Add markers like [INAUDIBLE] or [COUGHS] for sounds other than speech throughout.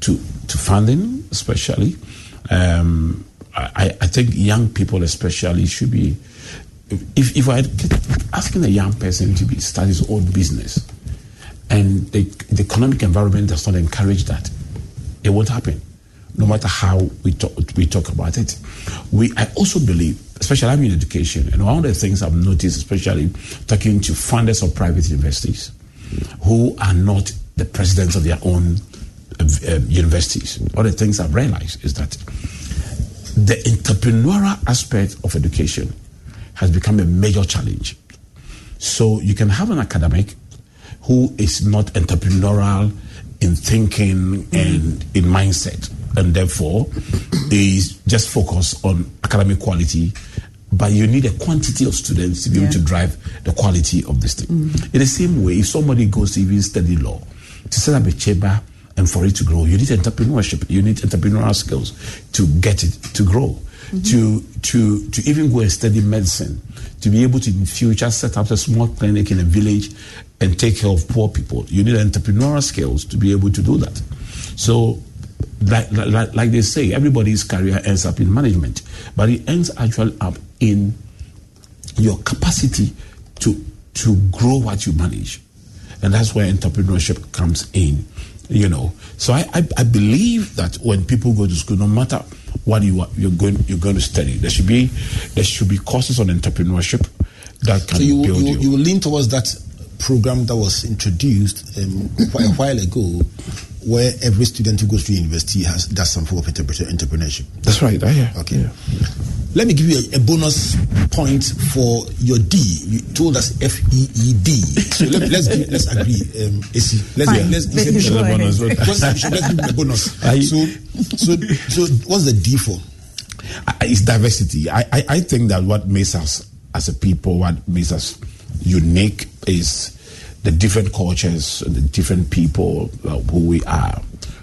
To, to funding, especially, um, I, I think young people, especially, should be. If, if I asking a young person to be start his own business, and the, the economic environment does not encourage that, it won't happen no matter how we talk, we talk about it. We, I also believe, especially I'm in education, and one of the things I've noticed, especially talking to funders of private universities who are not the presidents of their own uh, universities, one of the things I've realized is that the entrepreneurial aspect of education has become a major challenge. So you can have an academic who is not entrepreneurial in thinking and in mindset and therefore is just focus on academic quality but you need a quantity of students to be yeah. able to drive the quality of this thing. Mm. In the same way, if somebody goes to even study law, to set up a chamber and for it to grow, you need entrepreneurship, you need entrepreneurial skills to get it to grow. Mm-hmm. To to to even go and study medicine, to be able to in future set up a small clinic in a village and take care of poor people. You need entrepreneurial skills to be able to do that. So like, like, like, they say, everybody's career ends up in management, but it ends actually up in your capacity to to grow what you manage, and that's where entrepreneurship comes in. You know, so I, I, I believe that when people go to school, no matter what you are, you're going you're going to study, there should be there should be courses on entrepreneurship that can so you, build you. you. You lean towards that program that was introduced um, a while ago where every student who goes to university has does some form of entrepreneurship. That's right. I hear. Okay. Yeah. Let me give you a, a, bonus point for your D. You told us F E E D. So let, us let's agree. Um, let's Fine. let's, let's, let's, let's, bonus. let's give you [LAUGHS] a bonus. I, so so so what's the D for? It's diversity. I, I I think that what makes us as a people, what makes us unique is the different cultures, the different people uh, who we are,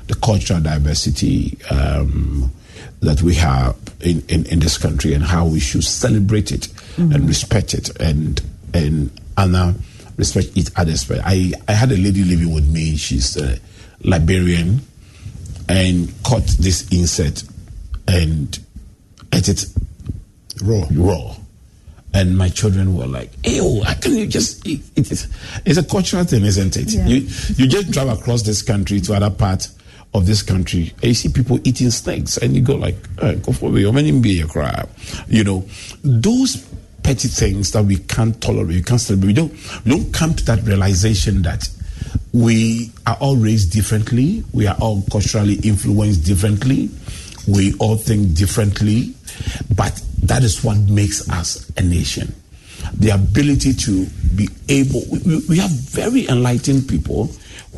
the cultural diversity um, that we have in, in, in, this country, and how we should celebrate it mm-hmm. and respect it and and honor, respect each other's. I I had a lady living with me. She's a Liberian, and caught this insect and ate it raw. Raw and my children were like, "Ew, how can you just eat it?" Is, it's a cultural thing, isn't it? Yeah. You you just drive across this country to other part of this country, and you see people eating snakes, and you go like, oh, "Go for me, be a crab," you know. Those petty things that we can't tolerate, we can't celebrate. We don't we don't come to that realization that we are all raised differently, we are all culturally influenced differently, we all think differently, but that is what makes us a nation. The ability to be able, we, we have very enlightened people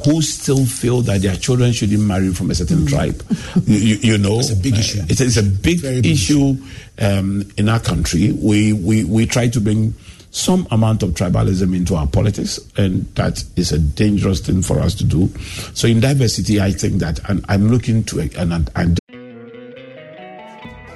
who still feel that their children shouldn't marry from a certain mm. tribe. [LAUGHS] you, you, you, know, it's a big issue. Uh, it's, it's, a big big issue um, in our country. We, we we try to bring some amount of tribalism into our politics, and that is a dangerous thing for us to do. So, in diversity, I think that, and I'm looking to, and, and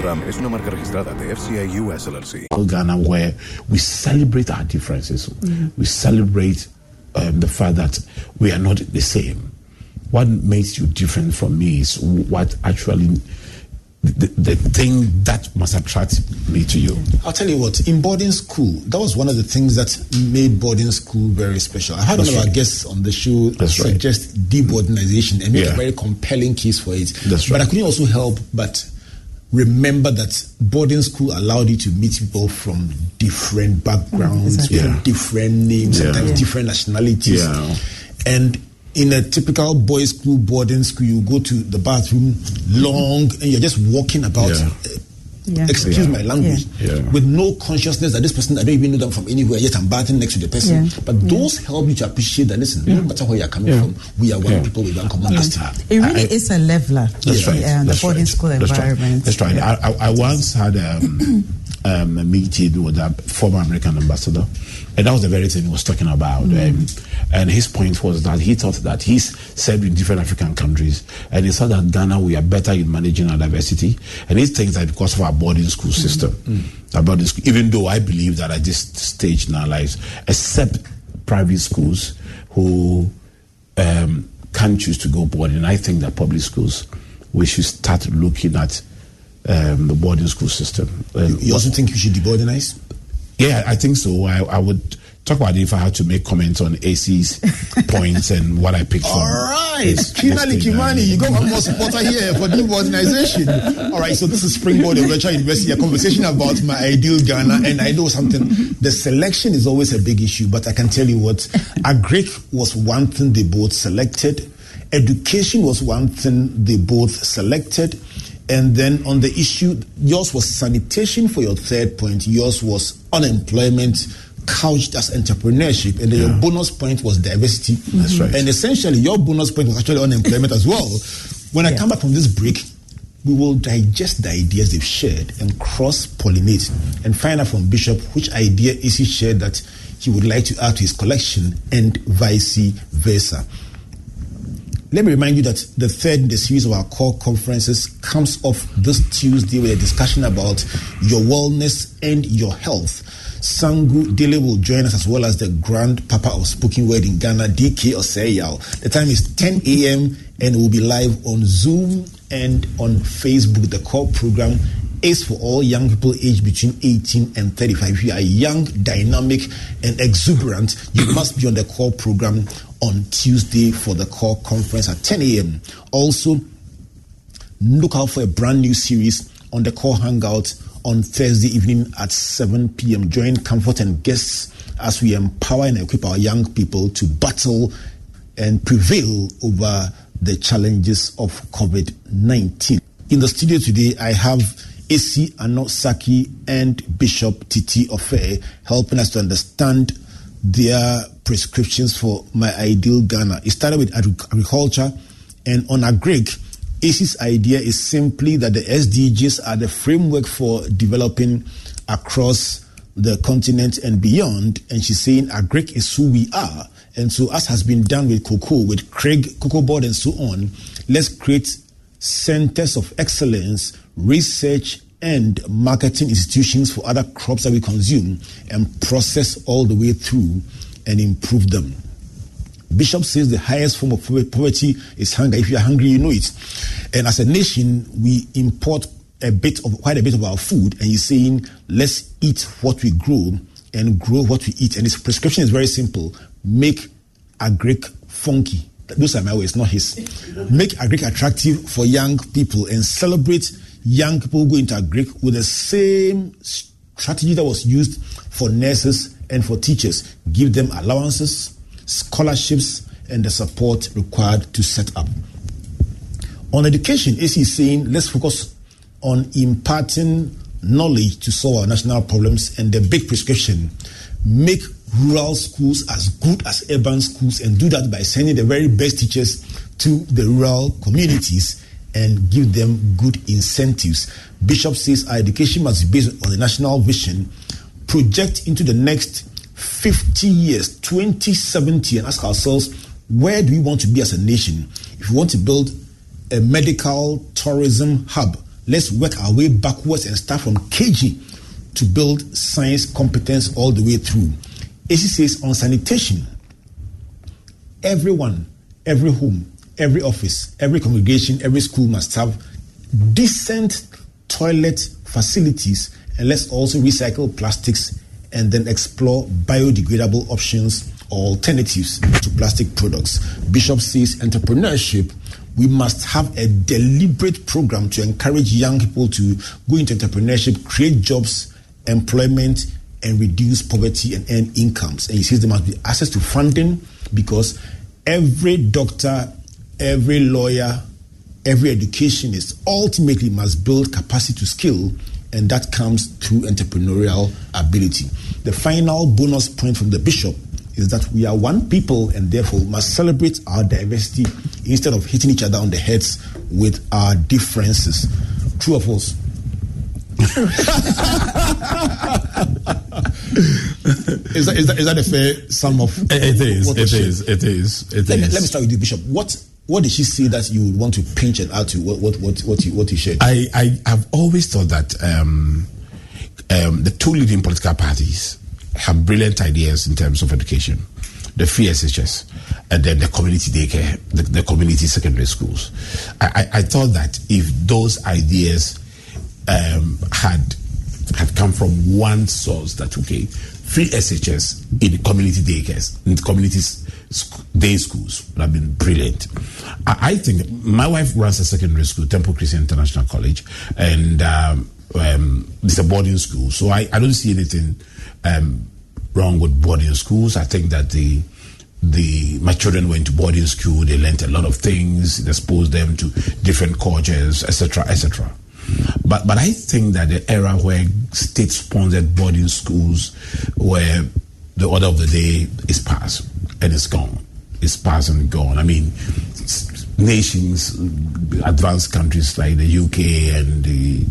RAM es una marca registrada de FCA US LLC. Ghana, where we celebrate our differences, we celebrate um, the fact that we are not the same. What makes you different from me is what actually the, the thing that must attract me to you. I'll tell you what, in boarding school, that was one of the things that made boarding school very special. I had That's one of our guests on the show That's right. suggest deboardingization and make Yeah. a very compelling case for it. That's But right. I couldn't also help but remember that boarding school allowed you to meet people from different backgrounds, Exactly. with Yeah. different names, Yeah. sometimes Yeah. different nationalities. And in a typical boys' school, boarding school, you go to the bathroom long and you're just walking about. Uh, Yeah. Excuse Yeah. my language, Yeah. Yeah. with no consciousness that this person I don't even know them from anywhere. Yet I'm bathing next to the person. Yeah. But those help you to appreciate that. Listen, no matter where you're coming Yeah. from, we are one Yeah. people with one common destiny. It really I- is a leveler. That's yeah, right. uh, the That's boarding right. school That's right. environment. That's right. I, I, I once had um, [COUGHS] um, meeting with a former American ambassador, and that was the very thing he was talking about. Um, and his point was that he thought that he's served in different African countries, and he saw that Ghana we are better in managing our diversity, and he thinks that because of our boarding school system, our boarding school. Even though I believe that at this stage in our lives, except private schools who um, can choose to go boarding. I think that public schools, we should start looking at um, the boarding school system. Um, You also think you should deboardinize? yeah, I think so. I, I would talk about it if I had to make comments on AC's [LAUGHS] points and what I picked from. All right, Kinali. Kimani, you got one more supporter here for deboardinization. [LAUGHS] All right, so this is Springboard of Virtual University, a conversation about my ideal Ghana, and I know something. The selection is always a big issue, but I can tell you what, Agric was one thing they both selected. Education was one thing they both selected. And then on the issue, yours was sanitation for your third point. Yours was unemployment couched as entrepreneurship. And then your bonus point was diversity. That's right. And essentially, your bonus point was actually unemployment as well. When I come back from this break, we will digest the ideas they've shared and cross pollinate and find out from Bishop which idea is he shared that he would like to add to his collection and vice versa. Let me remind you that the third in the series of our core conferences comes off this Tuesday with a discussion about your wellness and your health. Sangu Delle will join us as well as the Grand Papa of Spoken Word in Ghana, DK Oseyao. The time is 10 a.m. and we'll be live on Zoom and on Facebook. The core program is for all young people aged between 18 and 35. If you are young, dynamic, and exuberant, you must be on the core program on Tuesday for the core conference at 10 a.m. Also, look out for a brand new series on the core hangout on Thursday evening at 7 p.m. Join Comfort and guests as we empower and equip our young people to battle and prevail over the challenges of COVID 19. In the studio today, I have AC Anosaki and Bishop Titi-Ofei helping us to understand their prescriptions for my ideal Ghana. It started with agriculture and on agric. AC's idea is simply that the SDGs are the framework for developing across the continent and beyond. And she's saying agric is who we are. And so, as has been done with cocoa, with Craig, Cocoa Board, and so on, let's create centers of excellence, research, and marketing institutions for other crops that we consume and process all the way through and improve them. Bishop says the highest form of poverty is hunger. If you are hungry, you know it. And as a nation, we import a bit of quite a bit of our food, and he's saying let's eat what we grow and grow what we eat. And his prescription is very simple: make agric funky. Those are my words, not his. Make agric attractive for young people and celebrate young people go into agric with the same strategy that was used for nurses and for teachers. Give them allowances, scholarships, and the support required to set up. On education, is saying let's focus on imparting knowledge to solve our national problems and the big prescription make rural schools as good as urban schools and do that by sending the very best teachers to the rural communities and give them good incentives. Bishop says our education must be based on the national vision, project into the next 50 years, 2070, and ask ourselves where do we want to be as a nation? If we want to build a medical tourism hub, let's work our way backwards and start from KG to build science competence all the way through. AC says on sanitation, everyone, every home, every office, every congregation, every school must have decent toilet facilities and let's also recycle plastics and then explore biodegradable options or alternatives to plastic products. Bishop says entrepreneurship we must have a deliberate program to encourage young people to go into entrepreneurship, create jobs, employment, and reduce poverty and earn incomes. And he says there must be access to funding because every doctor, every lawyer, every educationist ultimately must build capacity to skill, and that comes through entrepreneurial ability. The final bonus point from the bishop is that we are one people and therefore must celebrate our diversity instead of hitting each other on the heads with our differences. True or false? [LAUGHS] is, that, is, that, is that a fair sum of it is it is, it is it let is me, let me start with you bishop what what did she say that you would want to pinch and add to what what what what you, what you shared I, I have always thought that um, um, the two leading political parties have brilliant ideas in terms of education the free SHS and then the community daycare, the, the community secondary schools. I, I, I, thought that if those ideas um, had had come from one source, that okay, free SHS in community daycares, in community day schools have been brilliant. I, I, think my wife runs a secondary school, Temple Christian International College, and um, um, it's a boarding school, so I, I don't see anything um, wrong with boarding schools. I think that the the my children went to boarding school. They learned a lot of things. It exposed them to different cultures, etc., etc. But but I think that the era where state-sponsored boarding schools, were the order of the day is past and it's gone, it's past and gone. I mean, nations, advanced countries like the UK and the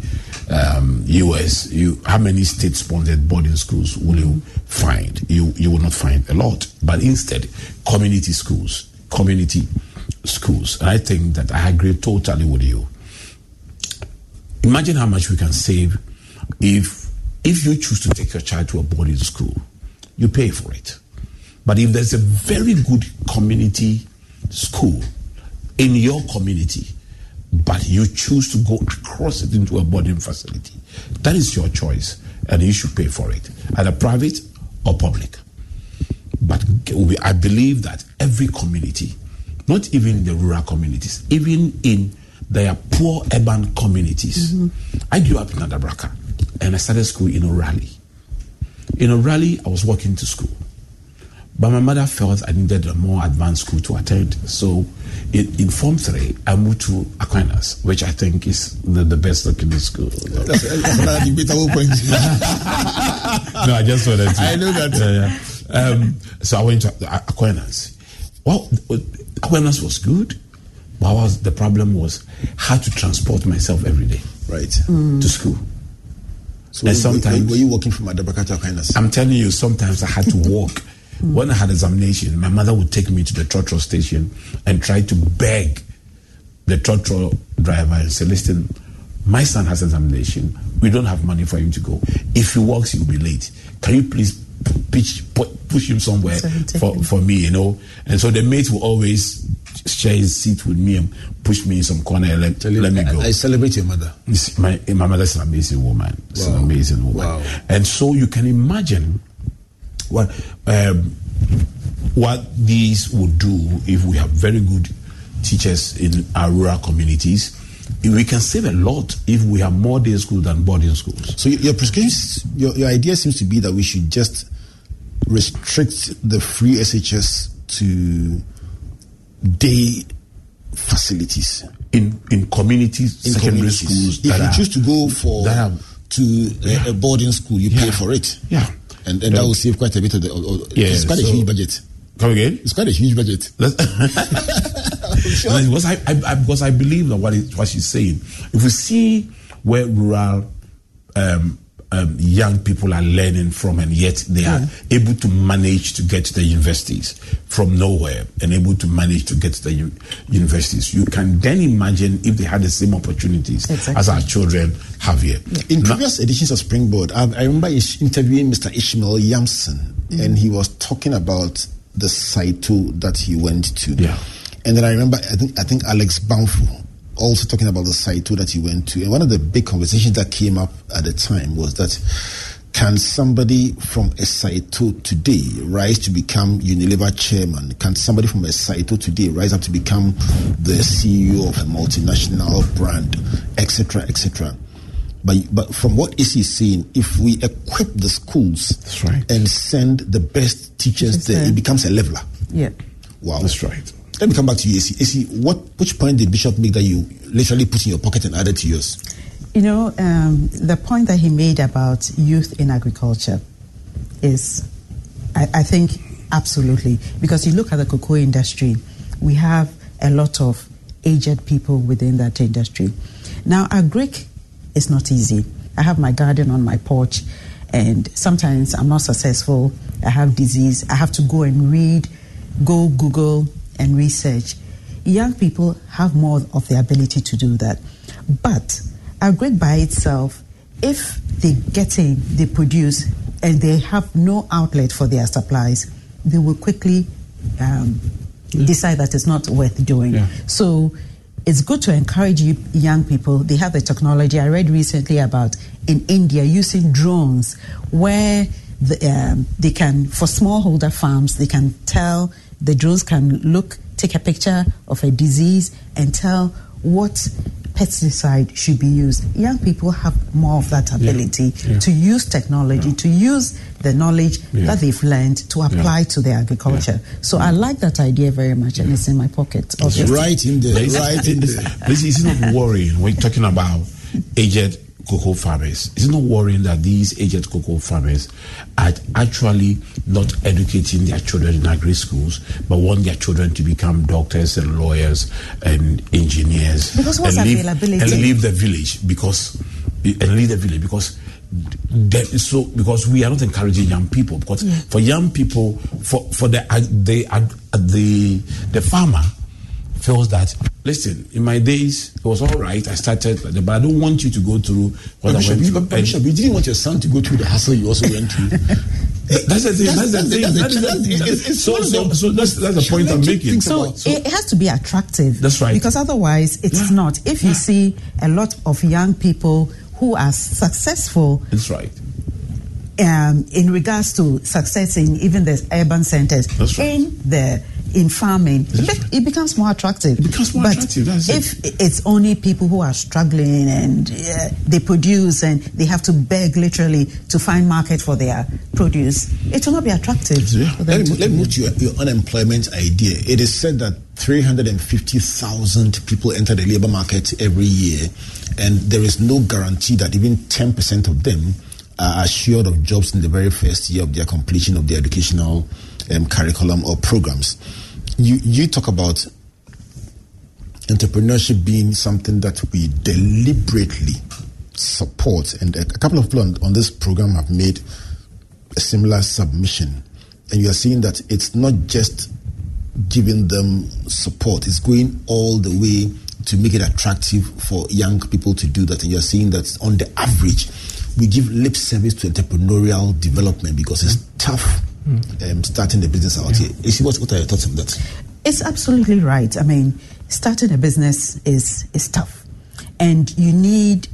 um, US, you how many state-sponsored boarding schools will you find? You you will not find a lot, but instead, community schools, community schools. And I think that I agree totally with you. Imagine how much we can save if if you choose to take your child to a boarding school, you pay for it. But if there's a very good community school in your community, but you choose to go across it into a boarding facility. That is your choice, and you should pay for it, either private or public. But I believe that every community, not even in the rural communities, even in their poor urban communities. Mm-hmm. I grew up in Adabraka and I started school in O'Reilly. In O'Reilly, I was walking to school. But my mother felt I needed a more advanced school to attend. So in, in Form 3, I moved to Aquinas, which I think is the, the best looking school. That's, that's another debatable point. [LAUGHS] no, I just wanted to. I know that. Yeah, yeah. Um, so I went to Aquinas. Well, Aquinas was good. But was, the problem was how to transport myself every day. Right. Mm. To school. So and sometimes were, were you walking from Adabraka to Aquinas? I'm telling you, sometimes I had to walk. Mm. When I had examination, my mother would take me to the trotro station and try to beg the trotro driver and say, listen, my son has examination. We don't have money for him to go. If he walks, he will be late. Can you please pitch, push him somewhere so for, for me, you know? And so the mate will always share his seat with me and push me in some corner and let, you, let me go. I celebrate your mother. My, my mother's an amazing woman. She's an amazing woman. Wow. And so you can imagine what um, what these would do if we have very good teachers in our rural communities. We can save a lot if we have more day schools than boarding schools. So your, your prescription, your, your idea seems to be that we should just restrict the free SHS to day facilities in in communities, in secondary communities. schools. If you are- choose to go for that are- to a, a boarding school, you pay for it. Yeah. And, and that will save quite a bit of the. Or, Yeah, it's quite a huge budget. Come again? It's quite a huge budget. [LAUGHS] [LAUGHS] Let's- because I, I, because I believe that what what she's saying. If we see where rural um, um, young people are learning from, and yet they are able to manage to get to the universities from nowhere, and able to manage to get to the u- universities, you can then imagine if they had the same opportunities Exactly. as our children have here. In Now- previous editions of Springboard, I, I remember is- interviewing Mr. Ishmael Yamson, and he was talking about the site that he went to. Yeah. And then I remember, I think, I think Alex Banfu also talking about the Saito that he went to. And one of the big conversations that came up at the time was that can somebody from a Saito today rise to become Unilever chairman? Can somebody from a Saito today rise up to become the CEO of a multinational brand, etc., etc.? But, but from what is he saying, if we equip the schools right. and send the best teachers there. it becomes a leveler. Yeah. Wow. That's right. Let me come back to you, AC. AC, what, which point did Bishop make that you literally put in your pocket and added to yours? You know, um, the point that he made about youth in agriculture is, I, I think, absolutely. Because you look at the cocoa industry, we have a lot of aged people within that industry. Now, agric is not easy. I have my garden on my porch, and sometimes I'm not successful. I have disease. I have to go and read, go Google and research. Young people have more of the ability to do that. But agric by itself, if they get in, they produce, and they have no outlet for their supplies, they will quickly um, decide that it's not worth doing. Yeah. So it's good to encourage young people. They have the technology. I read recently about in India using drones where the, um, they can, for smallholder farms, they can tell, the drones can look, take a picture of a disease and tell what pesticide should be used. Young people have more of that ability yeah. to use technology, to use the knowledge Yeah. that they've learned to apply to their agriculture. So I like that idea very much, and it's in my pocket. obviously. Right in there, right in it's- there. This is not worrying when you're talking about aged cocoa farmers. It's not worrying that these aged cocoa farmers are actually not educating their children in agri schools, but want their children to become doctors and lawyers and engineers. Because what's and leave, availability? And leave the village because and leave the village because is so because we are not encouraging young people because mm. for young people for for the the the the farmer feels that listen in my days it was all right I started but I don't want you to go through what But I Bishop, went you, through but Bishop, you didn't want your son to go through the hassle you also went through. that's the thing that's, the thing that's the- the, it's- it's so, so, so that's, that's the point I'm making things So, it has to be attractive. That's right. Because otherwise, it's Yeah. not. If you Yeah. see a lot of young people who are successful that's right um, in regards to success in even the urban centers, That's right. in the in farming, it, be- it becomes more attractive. It becomes more but attractive, that's it. if it's only people who are struggling and uh, they produce and they have to beg literally to find market for their produce, it will not be attractive. Yeah. Let me, let me move to your, your unemployment idea. It is said that 350,000 people enter the labor market every year, and there is no guarantee that even 10% of them are assured of jobs in the very first year of their completion of their educational um, curriculum or programs. You, you talk about entrepreneurship being something that we deliberately support, and a, couple of people on, on this program have made a similar submission, and you are seeing that it's not just giving them support, it's going all the way to make it attractive for young people to do that. And you're seeing that on the average, we give lip service to entrepreneurial development because it's tough um, starting the business out here. See, what, what are your thoughts on that? It's absolutely right. I mean, starting a business is is tough, and you need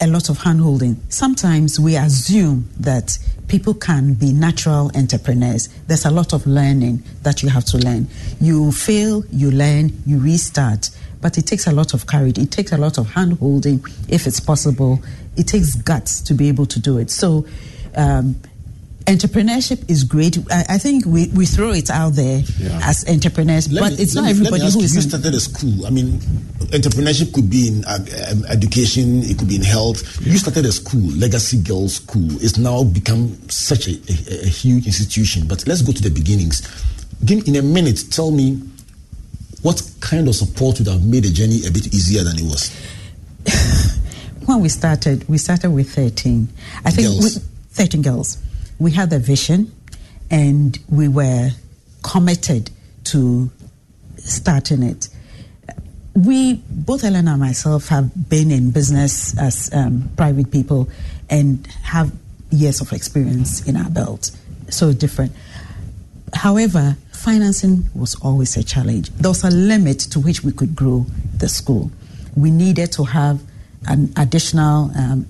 a lot of handholding. Sometimes we assume that people can be natural entrepreneurs. There's a lot of learning that you have to learn. You fail, you learn, you restart. But it takes a lot of courage. It takes a lot of handholding, if it's possible. It takes guts to be able to do it. So, um, entrepreneurship is great. I, I, think we, we throw it out there yeah. as entrepreneurs, let but me, it's not me, everybody who is. You started a school. I mean, entrepreneurship could be in uh, um, education, it could be in health. Yeah. You started a school, Legacy Girls School. It's now become such a, a, a huge institution. But let's go to the beginnings. In a minute, tell me what kind of support would have made the journey a bit easier than it was. [LAUGHS] when we started, we started with 13. I think girls. We, 13 girls we had a vision and we were committed to starting it. We, both Ellen and myself, have been in business as um, private people and have years of experience in our belt. So different. However, financing was always a challenge. There was a limit to which we could grow the school. We needed to have an additional um,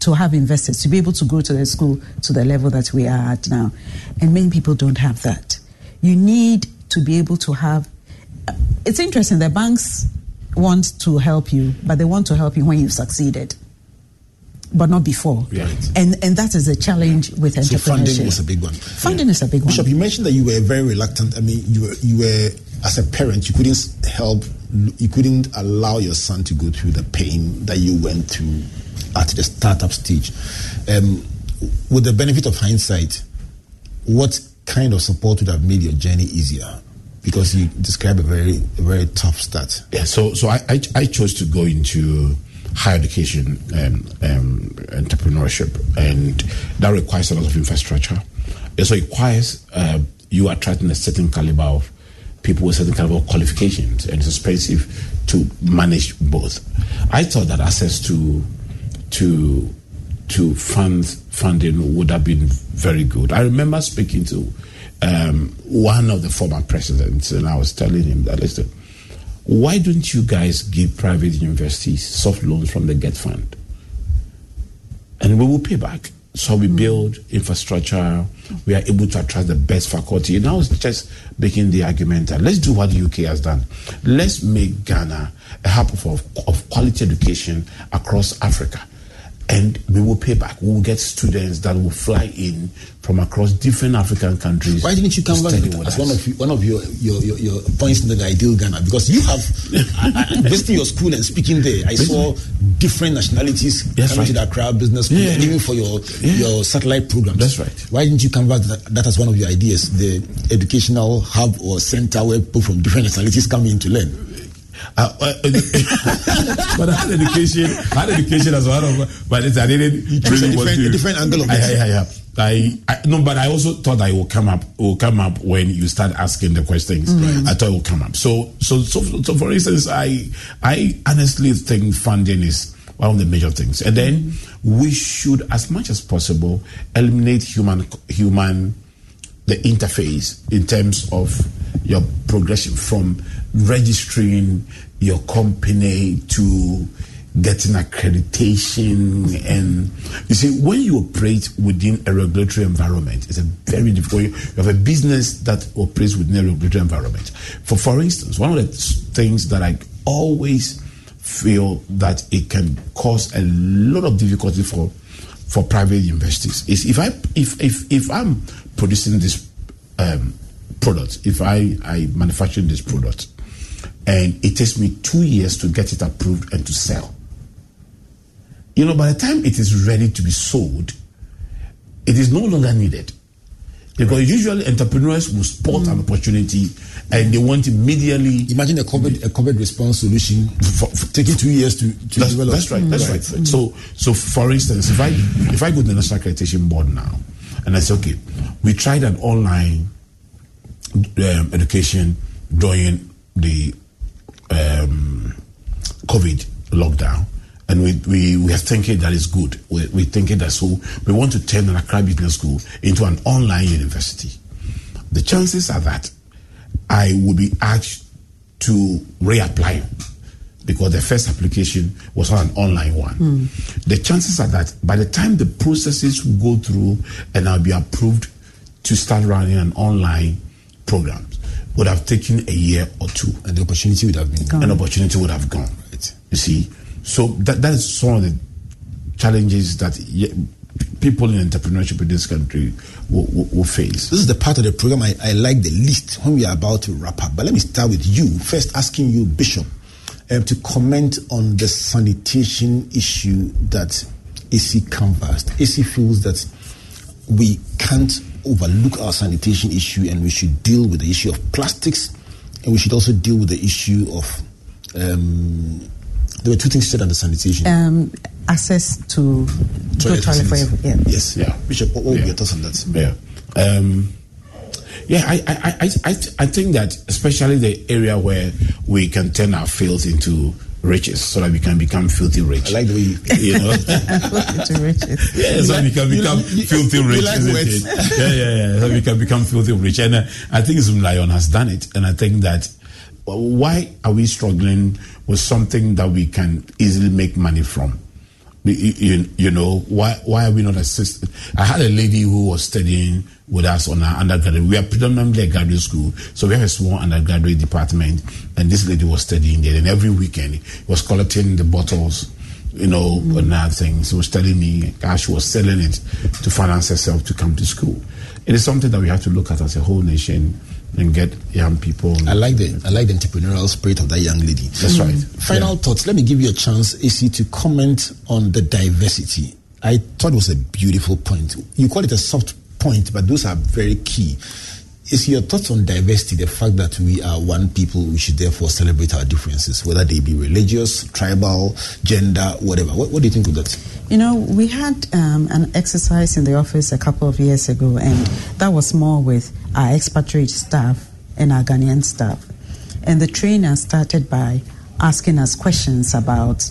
to have investors to be able to go to the school to the level that we are at now. And many people don't have that. You need to be able to have. It's interesting. The banks want to help you, but they want to help you when you've succeeded but not before. Right. And and that is a challenge with entrepreneurship. So funding was a big one. Funding yeah. is a big one. Bishop, you mentioned that you were very reluctant. I mean, you were you were as a parent, you couldn't help, you couldn't allow your son to go through the pain that you went through at the startup stage. Um, with the benefit of hindsight, what kind of support would have made your journey easier? Because you describe a very, very tough start. Yeah, so so I, I, I chose to go into higher education and um, entrepreneurship, and that requires a lot of infrastructure. So, It requires uh, you attracting a certain caliber of people with certain caliber of qualifications, and it's expensive to manage both. I thought that access to to to fund funding would have been very good. I remember speaking to um, one of the former presidents, and I was telling him that listen, why don't you guys give private universities soft loans from the GET Fund, and we will pay back. So we build infrastructure. We are able to attract the best faculty. And I was just making the argument that let's do what the UK has done. Let's make Ghana a hub of, of quality education across Africa and we will pay back. We will get students that will fly in from across different African countries. Why didn't you come back as one of you, one of your, your, your, your, points in the ideal Ghana? Because you have visiting your school and speaking there. I saw different nationalities That's coming right. to the Accra Business School, yeah, and even for your yeah. your satellite programs. That's right. Why didn't you come back that, that as one of your ideas, the educational hub or center where people from different nationalities come in to learn? Uh, uh, [LAUGHS] but I had education. I had education as one of, but I didn't really want to. A different angle of it. I, I, I, I, no, but I also thought I will come up. Will come up when you start asking the questions. Mm. I thought it will come up. So, so, so, so, for instance, I, I honestly think funding is one of the major things, and then we should, as much as possible, eliminate human, human, the interface in terms of your progression from registering your company to getting accreditation and you see when you operate within a regulatory environment it's a very difficult you have a business that operates within a regulatory environment. For for instance one of the things that i always feel that it can cause a lot of difficulty for for private investors is if i if if, if i'm producing this um, product if i i manufacture this product and it takes me two years to get it approved and to sell. You know, by the time it is ready to be sold, it is no longer needed. Because usually entrepreneurs will spot mm. an opportunity and they want immediately. Imagine a COVID, a COVID response solution for, for taking two years to, to that's, develop. That's right. That's mm. right. Mm. So, so for instance, if I if I go to the National Accreditation Board now, and I say, okay, we tried an online um, education during the um, COVID lockdown, and we, we, we are thinking that is good. We, we're thinking that so we want to turn an Accra Business School into an online university. The chances are that I will be asked to reapply because the first application was on an online one. Mm. The chances are that by the time the processes will go through and I'll be approved to start running an online program would have taken a year or two. And the opportunity would have been gone. An opportunity would have gone. Right. You see? So that, that is some of the challenges that people in entrepreneurship in this country will, will, will, face. This is the part of the program I, I like the least when we are about to wrap up. But let me start with you. First, asking you, Bishop, um, to comment on the sanitation issue that AC canvassed. AC feels that we can't overlook our sanitation issue and we should deal with the issue of plastics and we should also deal with the issue of. Um, there were two things said on the sanitation. Um, access to toilet, toilet for yeah. Yes, yeah. Bishop, what, what yeah. your thoughts on that? Yeah. Um, yeah, I, I, I, I, I think that especially the area where we can turn our fields into riches so that we can become filthy rich. I like the way you, [LAUGHS] you know. filthy riches. Yeah, so like, we can become you, filthy rich. Like yeah, yeah, yeah. So we can become filthy rich. And uh, I think Zoomlion has done it. And I think that why are we struggling with something that we can easily make money from? You, you, know why why are we not assisted? I had a lady who was studying with us on our undergraduate. We are predominantly a graduate school, so we have a small undergraduate department, and this lady was studying there. And every weekend, was collecting the bottles, you know, mm. and other things. She was telling me how she was selling it to finance herself to come to school. It is something that we have to look at as a whole nation and get young people. I like the I like the entrepreneurial spirit of that young lady. That's right. Final yeah. thoughts. Let me give you a chance, AC, to comment on the diversity. I thought it was a beautiful point. You call it a soft point, but those are very key. Is your thoughts on diversity, the fact that we are one people, we should therefore celebrate our differences, whether they be religious, tribal, gender, whatever. What, what do you think of that? You know, we had um, an exercise in the office a couple of years ago, and that was more with our expatriate staff and our Ghanaian staff. And the trainer started by asking us questions about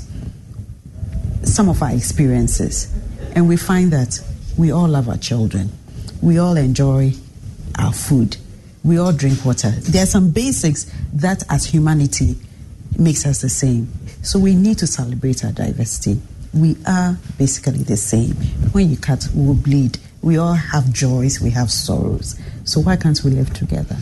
some of our experiences. And we find that we all love our children we all enjoy our food. We all drink water. There are some basics that, as humanity, makes us the same. So we need to celebrate our diversity. We are basically the same. When you cut, we will bleed. We all have joys, we have sorrows. So why can't we live together?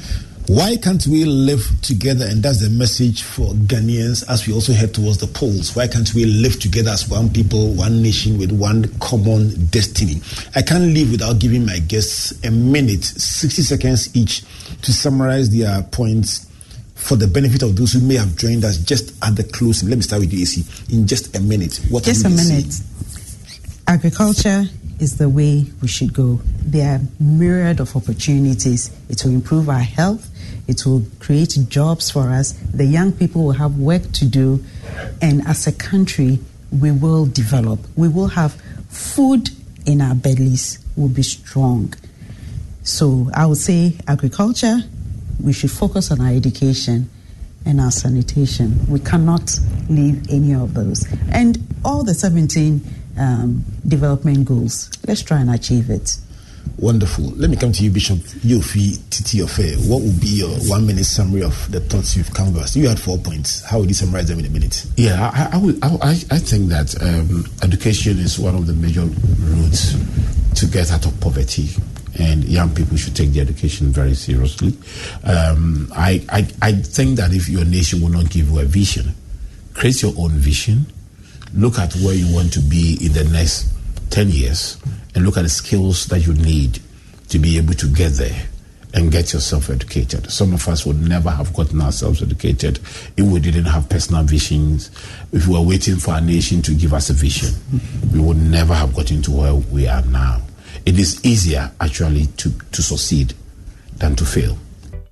Why can't we live together? And that's the message for Ghanaians as we also head towards the polls. Why can't we live together as one people, one nation with one common destiny? I can't leave without giving my guests a minute, 60 seconds each, to summarize their points for the benefit of those who may have joined us just at the closing. Let me start with you, AC. In just a minute, what just a minute. Agriculture is the way we should go. There are myriad of opportunities. It will improve our health it will create jobs for us. The young people will have work to do. And as a country, we will develop. We will have food in our bellies, we will be strong. So I would say agriculture, we should focus on our education and our sanitation. We cannot leave any of those. And all the 17 um, development goals, let's try and achieve it. Wonderful. Let me come to you, Bishop Yofi Titi-Ofei. What would be your one minute summary of the thoughts you've canvassed? You had four points. How would you summarize them in a minute? Yeah, I, I, would, I, I think that um, education is one of the major routes to get out of poverty and young people should take the education very seriously. Um, I, I, I think that if your nation will not give you a vision, create your own vision, look at where you want to be in the next 10 years, and look at the skills that you need to be able to get there and get yourself educated. Some of us would never have gotten ourselves educated if we didn't have personal visions. If we were waiting for our nation to give us a vision, we would never have gotten to where we are now. It is easier, actually, to, to succeed than to fail.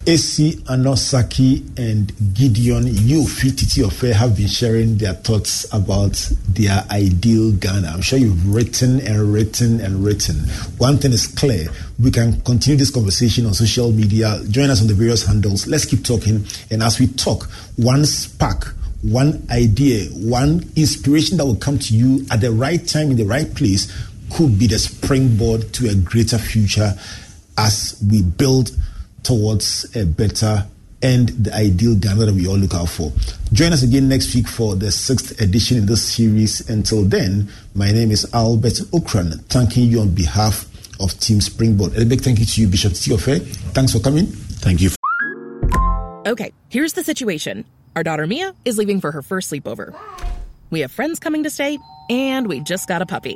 AC Anosaki and Gideon Yofi Titi-Ofei have been sharing their thoughts about their ideal Ghana. I'm sure you've written and written and written. One thing is clear. We can continue this conversation on social media. Join us on the various handles. Let's keep talking. And as we talk, one spark, one idea, one inspiration that will come to you at the right time in the right place could be the springboard to a greater future as we build towards a better and the ideal Ghana that we all look out for. Join us again next week for the sixth edition in this series. Until then, my name is Albert Ocran, thanking you on behalf of Team Springboard. A big thank you to you, Bishop Tiofe. Thanks for coming. Thank you. Okay, here's the situation. Our daughter Mia is leaving for her first sleepover. We have friends coming to stay, and we just got a puppy.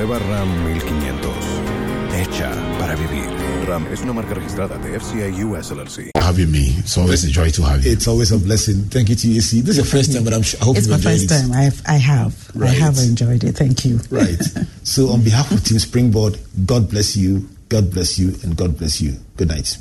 Nueva RAM 1500. Hecha para vivir. RAM es una marca registrada de FCA US LLC. Having me. It's always a joy to have you. It's always a blessing. Thank you to you. See, this is your first time, but I'm sure, I hope It's you my first it. time. I've, I have. Right. I have enjoyed it. Thank you. Right. [LAUGHS] so, on behalf of Team Springboard, God bless you, God bless you, and God bless you. Good night.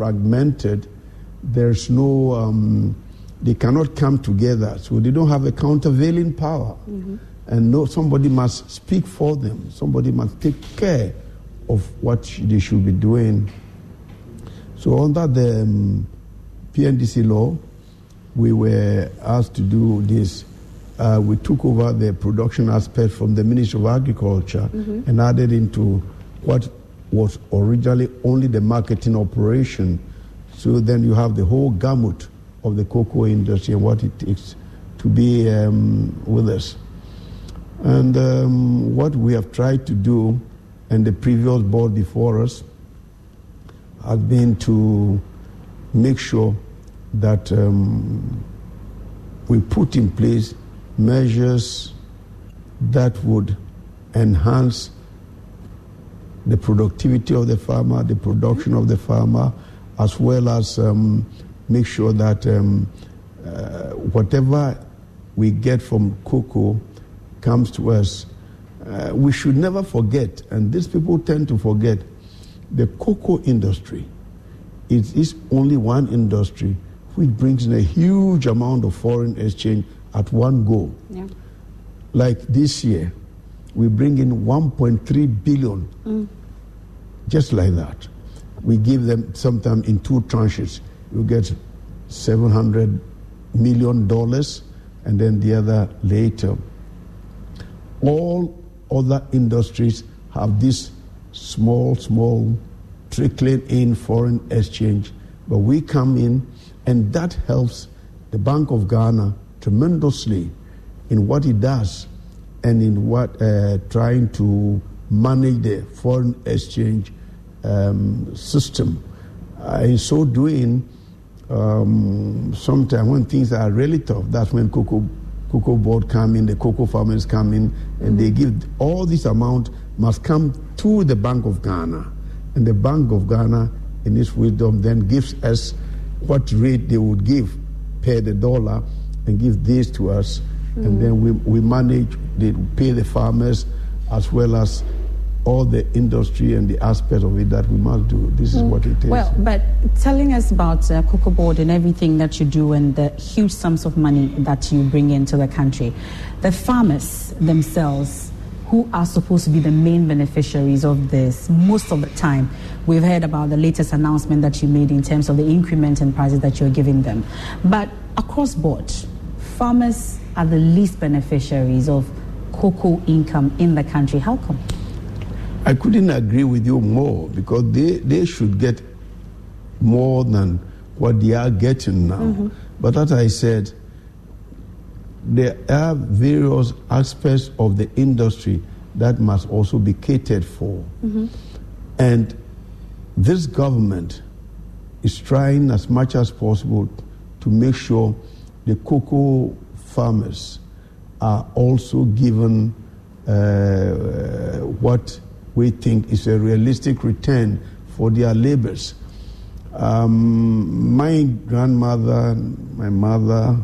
Fragmented, there's no, um, they cannot come together. So they don't have a countervailing power. Mm-hmm. And no, somebody must speak for them. Somebody must take care of what they should be doing. So under the um, PNDC law, we were asked to do this. Uh, we took over the production aspect from the Ministry of Agriculture Mhm. and added into what was originally only the marketing operation. So then you have the whole gamut of the cocoa industry and what it takes to be um, with us. And um, what we have tried to do, and the previous board before us, has been to make sure that um, we put in place measures that would enhance the productivity of the farmer, the production of the farmer, as well as um, make sure that um, uh, whatever we get from cocoa comes to us. Uh, we should never forget, and these people tend to forget, the cocoa industry it is only one industry which brings in a huge amount of foreign exchange at one go. Yeah. Like this year, we bring in 1.3 billion Mm. just like that. We give them sometime in two tranches. You get 700 million dollars and then the other later. All other industries have this small, small trickling in foreign exchange, but we come in and that helps the Bank of Ghana tremendously in what it does and in what uh, trying to manage the foreign exchange um, system. Uh, in so doing, um, sometimes when things are really tough, that's when cocoa cocoa board come in, the cocoa farmers come in, and they give all this amount must come to the Bank of Ghana, and the Bank of Ghana, in its wisdom, then gives us what rate they would give per the dollar, and give this to us, and then we, we manage, they pay the farmers as well as all the industry and the aspect of it that we must do. This is what it is. Well, but telling us about uh, Cocoa Board and everything that you do and the huge sums of money that you bring into the country, the farmers themselves, who are supposed to be the main beneficiaries of this, most of the time, we've heard about the latest announcement that you made in terms of the increment in prices that you're giving them. But across board, farmers are the least beneficiaries of cocoa income in the country. How come? I couldn't agree with you more because they, they should get more than what they are getting now. Mm-hmm. But as I said, there are various aspects of the industry that must also be catered for. Mm-hmm. And this government is trying as much as possible to make sure the cocoa farmers are also given uh, what we think is a realistic return for their labors. Um, my grandmother, my mother,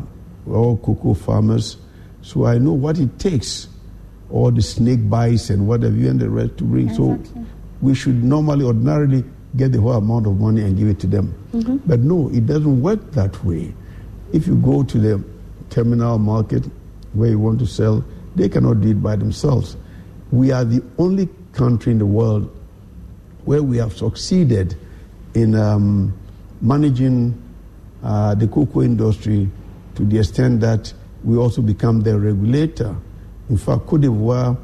were all cocoa farmers, so I know what it takes, all the snake bites and whatever you and the rest to bring. So we should normally, ordinarily, get the whole amount of money and give it to them. Mhm. But no, it doesn't work that way. If you go to the terminal market where you want to sell, they cannot do it by themselves. We are the only country in the world where we have succeeded in um, managing uh, the cocoa industry to the extent that we also become the regulator. In fact, Cote d'Ivoire,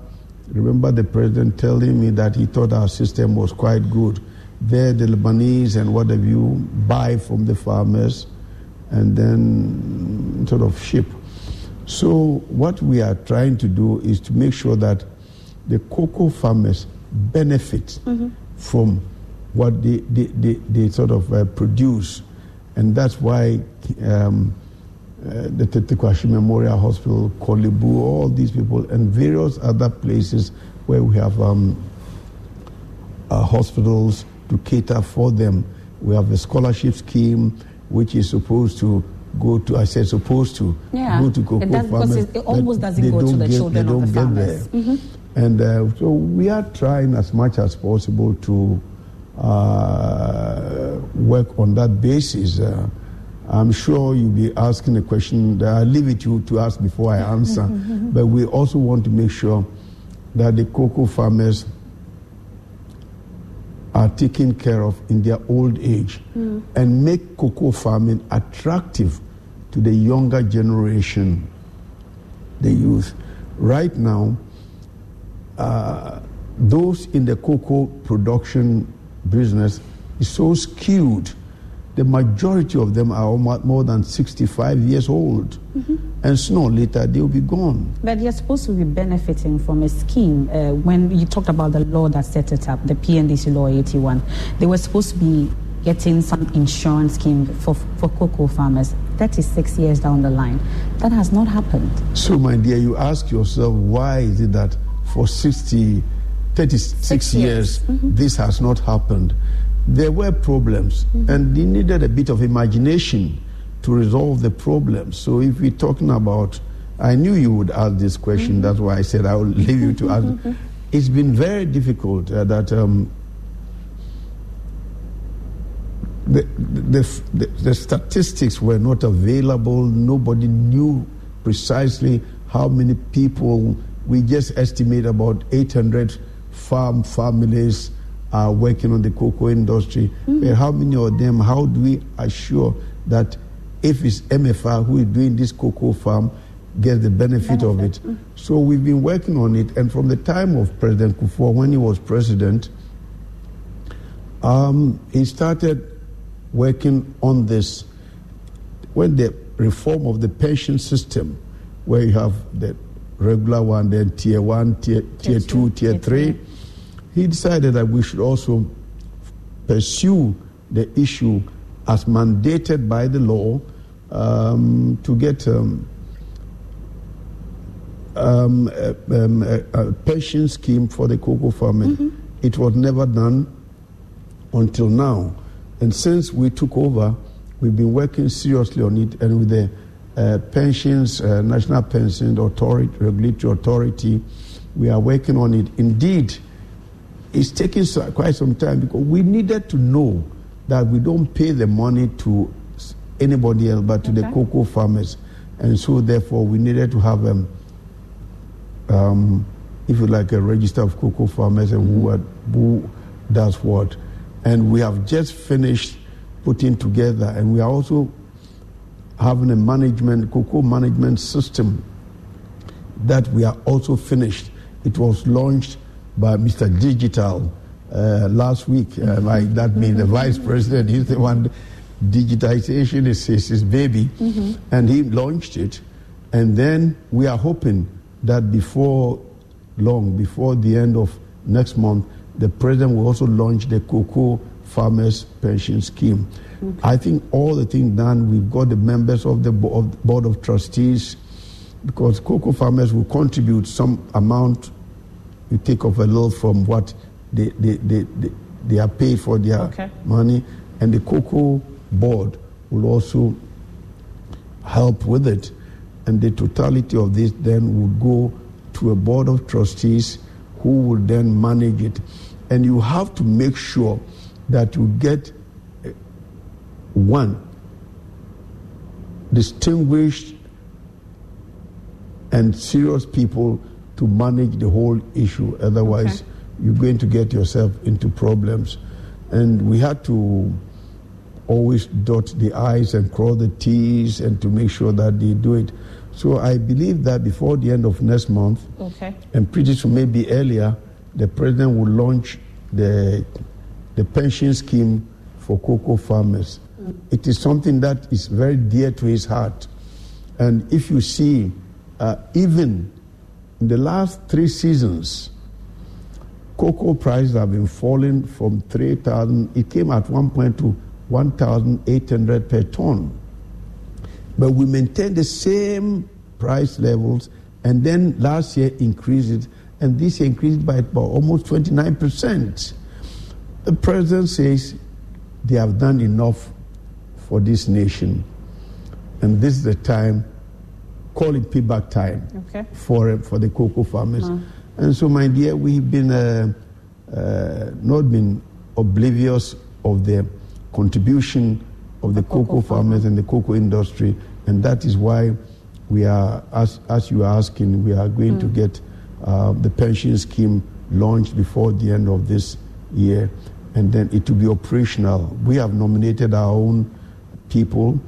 remember the president telling me that he thought our system was quite good. There, the Lebanese and what have you buy from the farmers and then sort of ship. So, what we are trying to do is to make sure that the cocoa farmers benefit from what they, they, they, they sort of uh, produce. And that's why um, uh, the Tetteh Quarshie Memorial Hospital, Korle Bu, all these people, and various other places where we have um, uh, hospitals to cater for them. We have a scholarship scheme which is supposed to go to, I said supposed to, Yeah, go to cocoa it because farmers. it- almost doesn't go to the get- children they of the farmers. there. Mhm. And uh, so we are trying as much as possible to uh, work on that basis. Uh, I'm sure you'll be asking a question that I'll leave it to you to ask before I answer. but we also want to make sure that the cocoa farmers are taken care of in their old age Mm. and make cocoa farming attractive to the younger generation, the youth. Right now, uh, those in the cocoa production business is so skewed. The majority of them are more than 65 years old. And sooner or later, they'll be gone. But you're supposed to be benefiting from a scheme. Uh, when you talked about the law that set it up, the PNDC Law 81, they were supposed to be getting some insurance scheme for, for cocoa farmers 36 years down the line. That has not happened. So, my dear, you ask yourself, why is it that for 60, 36 Six years, years. this has not happened? There were problems, and they needed a bit of imagination to resolve the problems. So, if we're talking about, I knew you would ask this question, that's why I said I will leave you to ask. [LAUGHS] It's been very difficult uh, that um, the, the, the, the statistics were not available. Nobody knew precisely how many people. We just estimate about 800 farm families are working on the cocoa industry. But how many of them, how do we assure that if it's MFR who is doing this cocoa farm, gets the benefit, of it? So we've been working on it. And from the time of President Kufuor, when he was president, um, he started working on this when the reform of the pension system, where you have the regular one, then tier one, tier, tier two, tier three, he decided that we should also pursue the issue as mandated by the law um, to get um, um, a, um, a, a pension scheme for the cocoa farmers. It was never done until now. And since we took over, we've been working seriously on it, and with the uh, pensions, uh, National Pension Authority, Regulatory Authority, we are working on it. Indeed, it's taking quite some time because we needed to know that we don't pay the money to anybody else but to the cocoa farmers. And so, therefore, we needed to have, um, um, if you like, a register of cocoa farmers and who, are, who does what. And we have just finished putting together, and we are also having a management, cocoa management system that we are also finished. It was launched by Mr. Digital uh, last week. Uh, like that means the vice president, he's the one. Digitization is his, his baby, Mhm. and he launched it. And then we are hoping that before long, before the end of next month, the president will also launch the cocoa farmers pension scheme. I think all the things done, we've got the members of the board of trustees, because cocoa farmers will contribute some amount. You take off a little from what they, they, they, they, they are paid for their Okay. money, and the cocoa board will also help with it. And the totality of this then would go to a board of trustees who will then manage it. And you have to make sure that you get eh, one distinguished and serious people to manage the whole issue. Otherwise, you're going to get yourself into problems. And we had to always dot the I's and cross the T's and to make sure that they do it. So I believe that before the end of next month, Okay. and pretty soon, maybe earlier, the president will launch the, the pension scheme for cocoa farmers. It is something that is very dear to his heart. And if you see, uh, even in the last three seasons, cocoa prices have been falling from 3,000, it came at one point to 1,800 per ton. But we maintained the same price levels and then last year increased it, and this increased by almost 29%. The president says they have done enough for this nation, and this is the time, call it payback time Okay. for, for the cocoa farmers. Uh. And so, my dear, we've been uh, uh, not been oblivious of the contribution of the, cocoa, farmers and the cocoa industry, and that is why we are, as, as you are asking, we are going to get uh, the pension scheme launched before the end of this year, and then it will be operational. We have nominated our own people,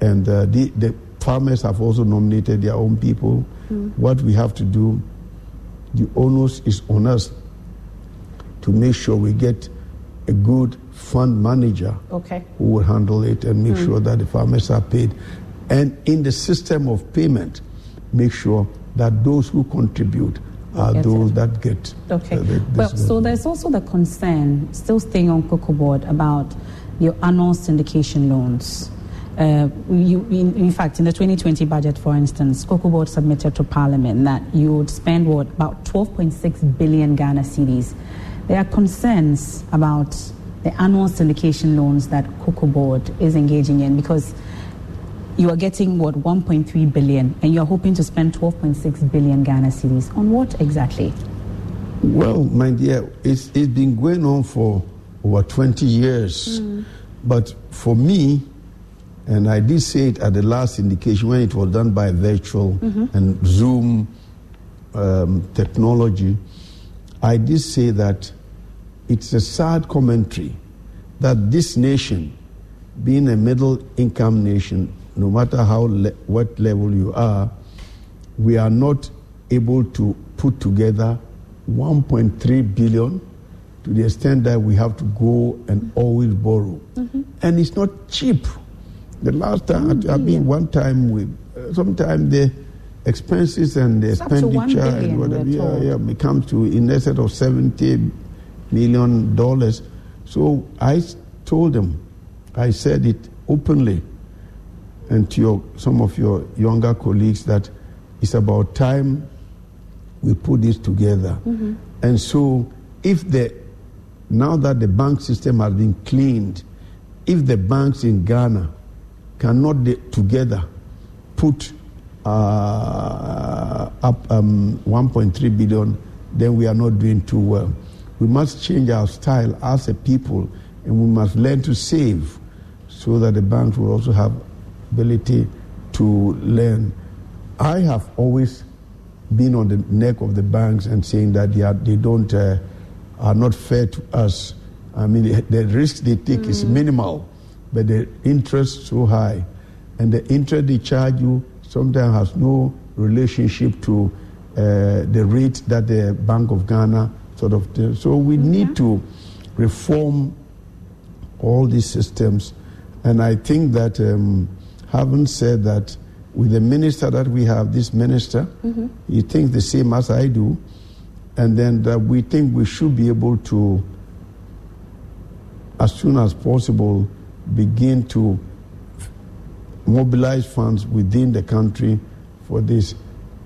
and uh, the, the farmers have also nominated their own people. What we have to do, the onus is on us to make sure we get a good fund manager Okay. who will handle it and make Mm. sure that the farmers are paid. And in the system of payment, make sure that those who contribute are those that get. Okay. uh, the- Well, so there's also the concern, still staying on Cocoa Board, about your annual syndication loans. Uh, you, in, in fact, in the 2020 budget, for instance, Cocoa Board submitted to Parliament that you would spend what about 12.6 billion Ghana cedis. There are concerns about the annual syndication loans that Cocoa Board is engaging in because you are getting what 1.3 billion, and you are hoping to spend 12.6 billion Ghana cedis on what exactly? Well, my dear, it's, it's been going on for over 20 years. But for me, and I did say it at the last syndication when it was done by virtual Mhm. and Zoom um, technology, I did say that it's a sad commentary that this nation, being a middle income nation, no matter how le- what level you are, we are not able to put together 1.3 billion to the extent that we have to go and always borrow. And it's not cheap. The last time, I I mean, one time, we, uh, sometimes the expenses and the It's up to one expenditure and whatever, yeah, yeah, it comes to in excess of 70 million dollars. So I told them, I said it openly, and to your, some of your younger colleagues that it's about time we put this together. And so, if the now that the bank system has been cleaned, if the banks in Ghana cannot together put uh, up um, 1.3 billion, then we are not doing too well. We must change our style as a people, and we must learn to save, so that the banks will also have ability to learn. I have always been on the neck of the banks and saying that they, are, they don't uh, are not fair to us. I mean, the, the risk they take is minimal, but the interest so high, and the interest they charge you sometimes has no relationship to uh, the rate that the Bank of Ghana sort of. does. So we need to reform all these systems, and I think that um, having said that, with the minister that we have, this minister, Mhm. he thinks the same as I do, and then that we think we should be able to, as soon as possible, begin to mobilize funds within the country for this.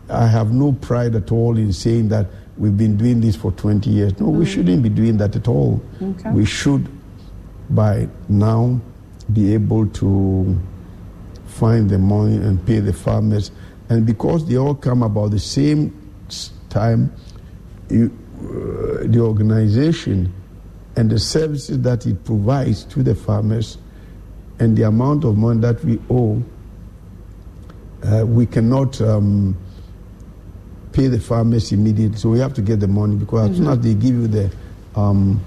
I have no pride at all in saying that we've been doing this for 20 years. No, we Mm. shouldn't be doing that at all. Okay. We should, by now, be able to find the money and pay the farmers. And because they all come about the same time, you, uh, the organization and the services that it provides to the farmers and the amount of money that we owe, uh, we cannot um, pay the farmers immediately. So we have to get the money because as soon as they give you the um,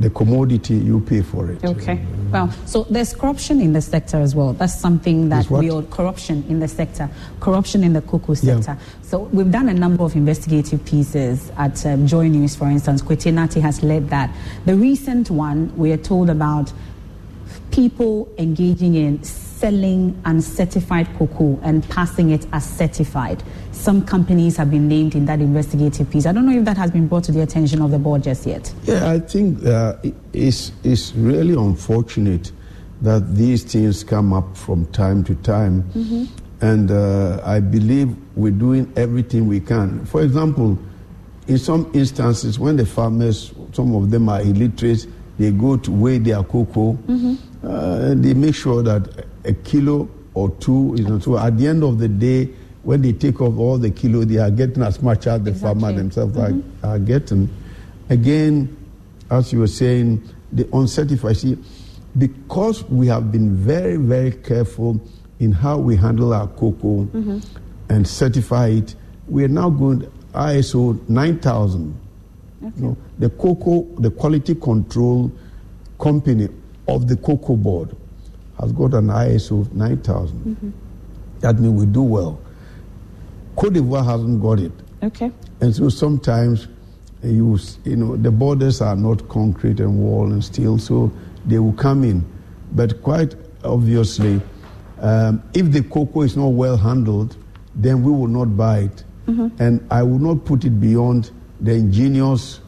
the commodity, you pay for it. Okay. Well, so there's corruption in the sector as well. That's something that we all corruption in the sector, corruption in the cocoa Yeah. sector. So we've done a number of investigative pieces at um, Joy News, for instance. Kwete has led that. The recent one, we are told about people engaging in selling uncertified cocoa and passing it as certified. Some companies have been named in that investigative piece. I don't know if that has been brought to the attention of the board just yet. Yeah, I think uh, it's, it's really unfortunate that these things come up from time to time. And uh, I believe we're doing everything we can. For example, in some instances, when the farmers, some of them are illiterate, they go to weigh their cocoa, uh, they make sure that a kilo or two is not so. At the end of the day, when they take off all the kilo, they are getting as much as the farmer themselves are, are getting. Again, as you were saying, the uncertified. See, because we have been very, very careful in how we handle our cocoa Mhm. and certify it, we are now going ISO 9000. You know, the cocoa, the quality control company of the cocoa board has got an ISO 9000. Mhm. That means we do well. Cote d'Ivoire hasn't got it. Okay. And so sometimes you, you know, the borders are not concrete and wall and steel, so they will come in. But quite obviously, um, if the cocoa is not well handled, then we will not buy it. Mhm. And I will not put it beyond the ingenious,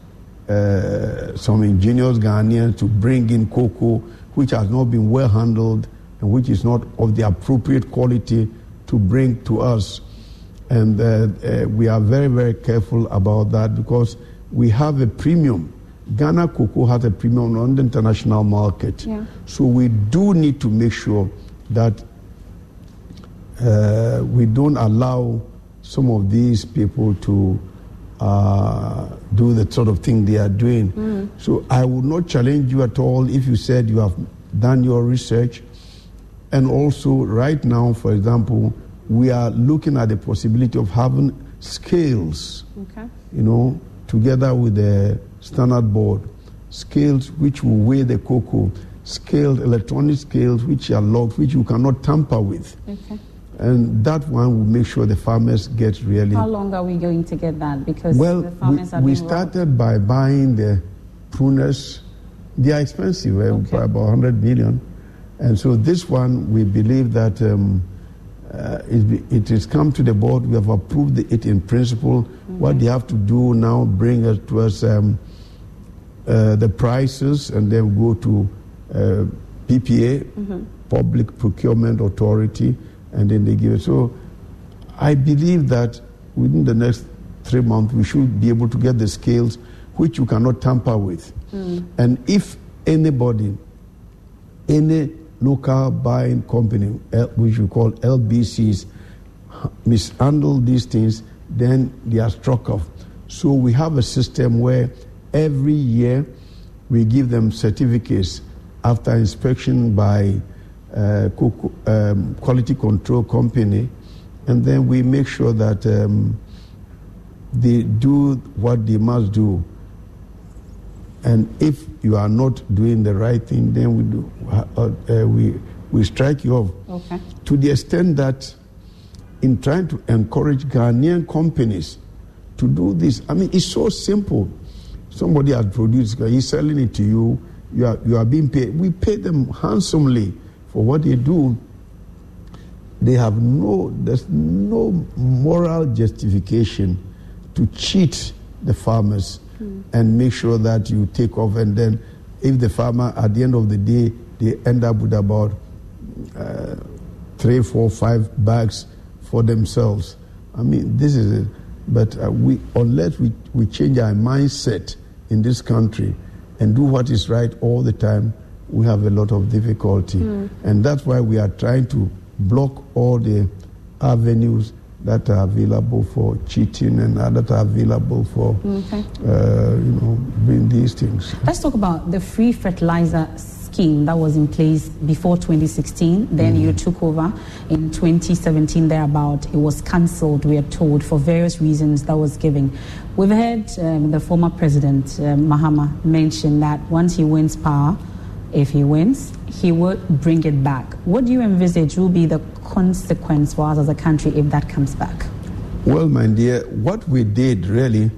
uh, some ingenious Ghanaians to bring in cocoa which has not been well handled and which is not of the appropriate quality to bring to us. And uh, uh, we are very, very careful about that because we have a premium. Ghana cocoa has a premium on the international market. Yeah. So we do need to make sure that uh, we don't allow some of these people to uh, do the sort of thing they are doing. Mm. So I would not challenge you at all if you said you have done your research. And also, right now, for example, we are looking at the possibility of having scales, Okay. you know, together with the standard board, scales which will weigh the cocoa, scaled electronic scales which are locked, which you cannot tamper with. Okay. And that one will make sure the farmers get really. How long are we going to get that? Because Well, the we, farmers are we started by buying the pruners. They are expensive, uh, by about 100 million. And so this one, we believe that um, uh, it, it has come to the board. We have approved it in principle. What they have to do now, bring us to us um, uh, the prices, and then go to uh, PPA, Mhm. Public Procurement Authority, and then they give it. So I believe that within the next three months, we should be able to get the scales which you cannot tamper with. Mm. And if anybody, any local buying company, which we call LBCs, mishandle these things, then they are struck off. So we have a system where every year we give them certificates after inspection by um, quality control company, and then we make sure that um, they do what they must do. And if you are not doing the right thing, then we do uh, uh, we we strike you off. Okay. To the extent that, in trying to encourage Ghanaian companies to do this, I mean, it's so simple. Somebody has produced, he's selling it to you. You are you are being paid. We pay them handsomely for what they do. They have no there's no moral justification to cheat the farmers and make sure that you take off. And then if the farmer at the end of the day they end up with about uh, three four five bags for themselves. I mean this is it. But uh, we unless we, we change our mindset in this country and do what is right all the time we have a lot of difficulty Mm. and that's why we are trying to block all the avenues that are available for cheating and that are available for Okay. uh, you know doing these things Let's talk about the free fertilizer scheme that was in place before 2016. Then Mm-hmm. you took over in 2017, thereabout. It was cancelled, we are told, for various reasons that was given. We've heard um, the former president, uh, Mahama, mention that once he wins power, if he wins, he will bring it back. What do you envisage will be the consequence for us as a country if that comes back? Well, my dear, what we did really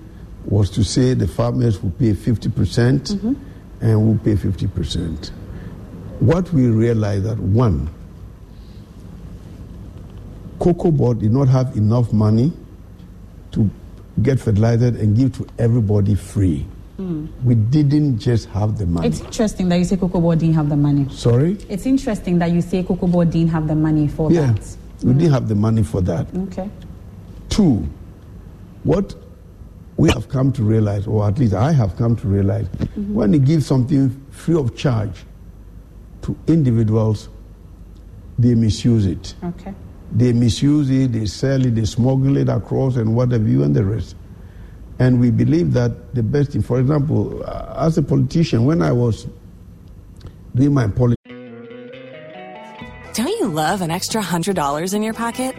was to say the farmers will pay 50% mm-hmm. and we'll pay 50%. What we realized that one, Cocoa Board did not have enough money to get fertilizer and give to everybody free. Mm. We didn't just have the money. It's interesting that you say Board didn't have the money. Sorry? It's interesting that you say Board didn't have the money for Yeah, that. we didn't have the money for that. Okay. Two, what we have come to realize, or at least I have come to realize, Mhm. when you give something free of charge to individuals, they misuse it. Okay. They misuse it, they sell it, they smuggle it across, and whatever you and the rest. And we believe that the best thing, for example, uh, as a politician, when I was doing my politics, Don't you love an extra $100 in your pocket?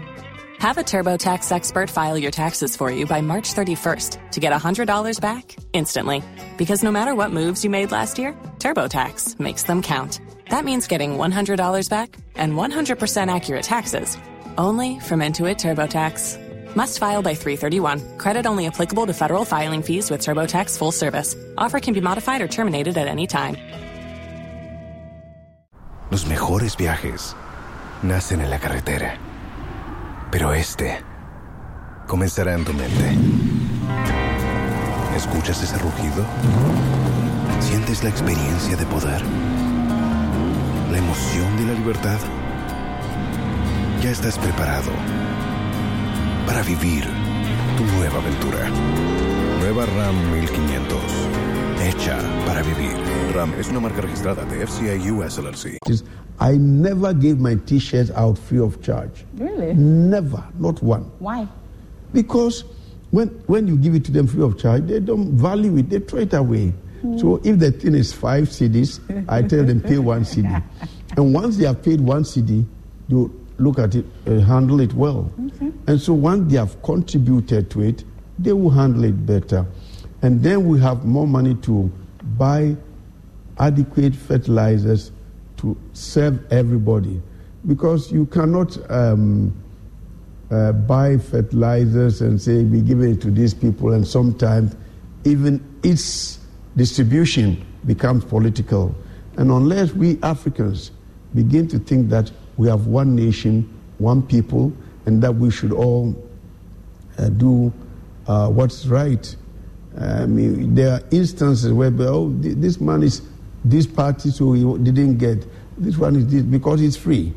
Have a TurboTax expert file your taxes for you by March 31st to get $100 back instantly. Because no matter what moves you made last year, TurboTax makes them count. That means getting $100 back and 100% accurate taxes only from Intuit TurboTax. Must file by 331. Credit only applicable to federal filing fees with TurboTax full service. Offer can be modified or terminated at any time. Los mejores viajes nacen en la carretera. Pero este comenzará en tu mente. ¿Escuchas ese rugido? ¿Sientes la experiencia de poder? ¿La emoción de la libertad? Ya estás preparado para vivir tu nueva aventura. Nueva RAM 1500. Hecha para vivir. RAM es una marca registrada de FCA US LLC. I never gave my t-shirts out free of charge. Really? Never, not one. Why? Because when, when you give it to them free of charge, they don't value it, they throw it away. Hmm. So if the thing is five cedis, I tell them pay one cedi. [LAUGHS] And once they have paid one cedi, you look at it, uh, handle it well. And so once they have contributed to it, they will handle it better. And then we have more money to buy adequate fertilizers to serve everybody. Because you cannot um, uh, buy fertilizers and say, we give it to these people, and sometimes even its distribution becomes political. And unless we Africans begin to think that we have one nation, one people, and that we should all uh, do uh, what's right. I mean, there are instances where, oh, this man is this party, so he didn't get. This one is this because it's free.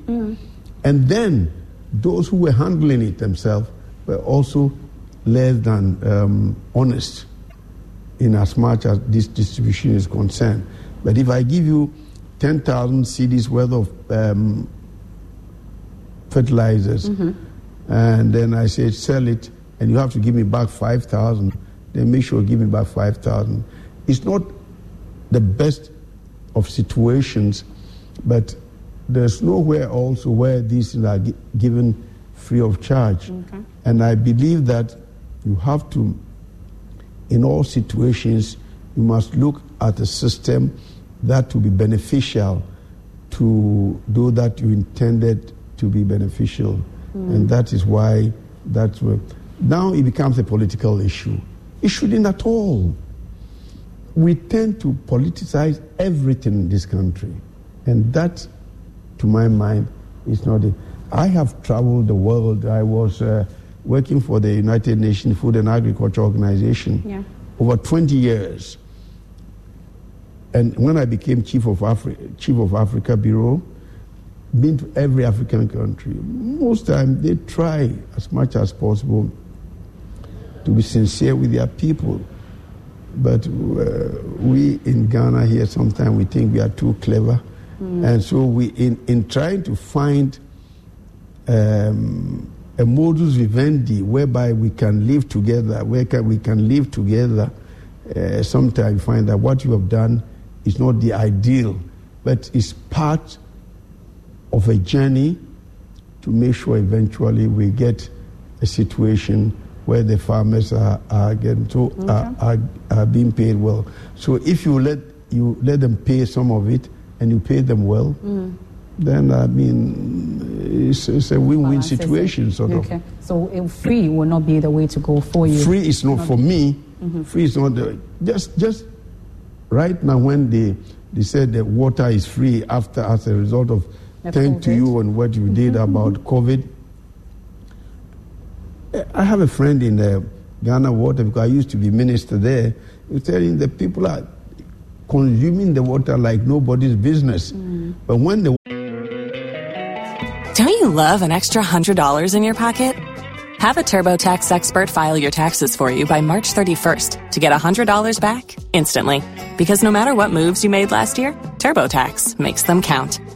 And then those who were handling it themselves were also less than um, honest in as much as this distribution is concerned. But if I give you 10,000 cedis worth of um, fertilizers, and then I said, sell it, and you have to give me back 5,000, then make sure you give me back 5,000. It's not the best of situations, but there's nowhere also where these things are gi- given free of charge. And I believe that you have to, in all situations, you must look at a system that will be beneficial to those that you intended to be beneficial. And that is why that where. Now it becomes a political issue. It shouldn't at all. We tend to politicize everything in this country. And that, to my mind, is not it. I have traveled the world. I was uh, working for the United Nations Food and Agriculture Organization Yeah. over 20 years. And when I became chief of, Afri- chief of Africa Bureau, been to every African country. Most time they try as much as possible to be sincere with their people. But uh, we in Ghana here sometimes we think we are too clever, and so we in in trying to find um, a modus vivendi whereby we can live together, where can, we can live together. Uh, sometimes find that what you have done is not the ideal, but is part of a journey to make sure eventually we get a situation where the farmers are, are getting so are, are, are being paid well. So if you let you let them pay some of it and you pay them well, then I mean it's, it's a win-win Balance, is it? situation sort of. So uh, free will not be the way to go for you. Free is not for me. Free is not the, just just right now when they they said that water is free after as a result of The thank to you and what you did about COVID. I have a friend in uh, Ghana Water because I used to be minister there. He's telling the people are consuming the water like nobody's business. But when the Don't you love an extra $100 in your pocket? Have a TurboTax expert file your taxes for you by March 31st to get $100 back instantly. Because no matter what moves you made last year, TurboTax makes them count.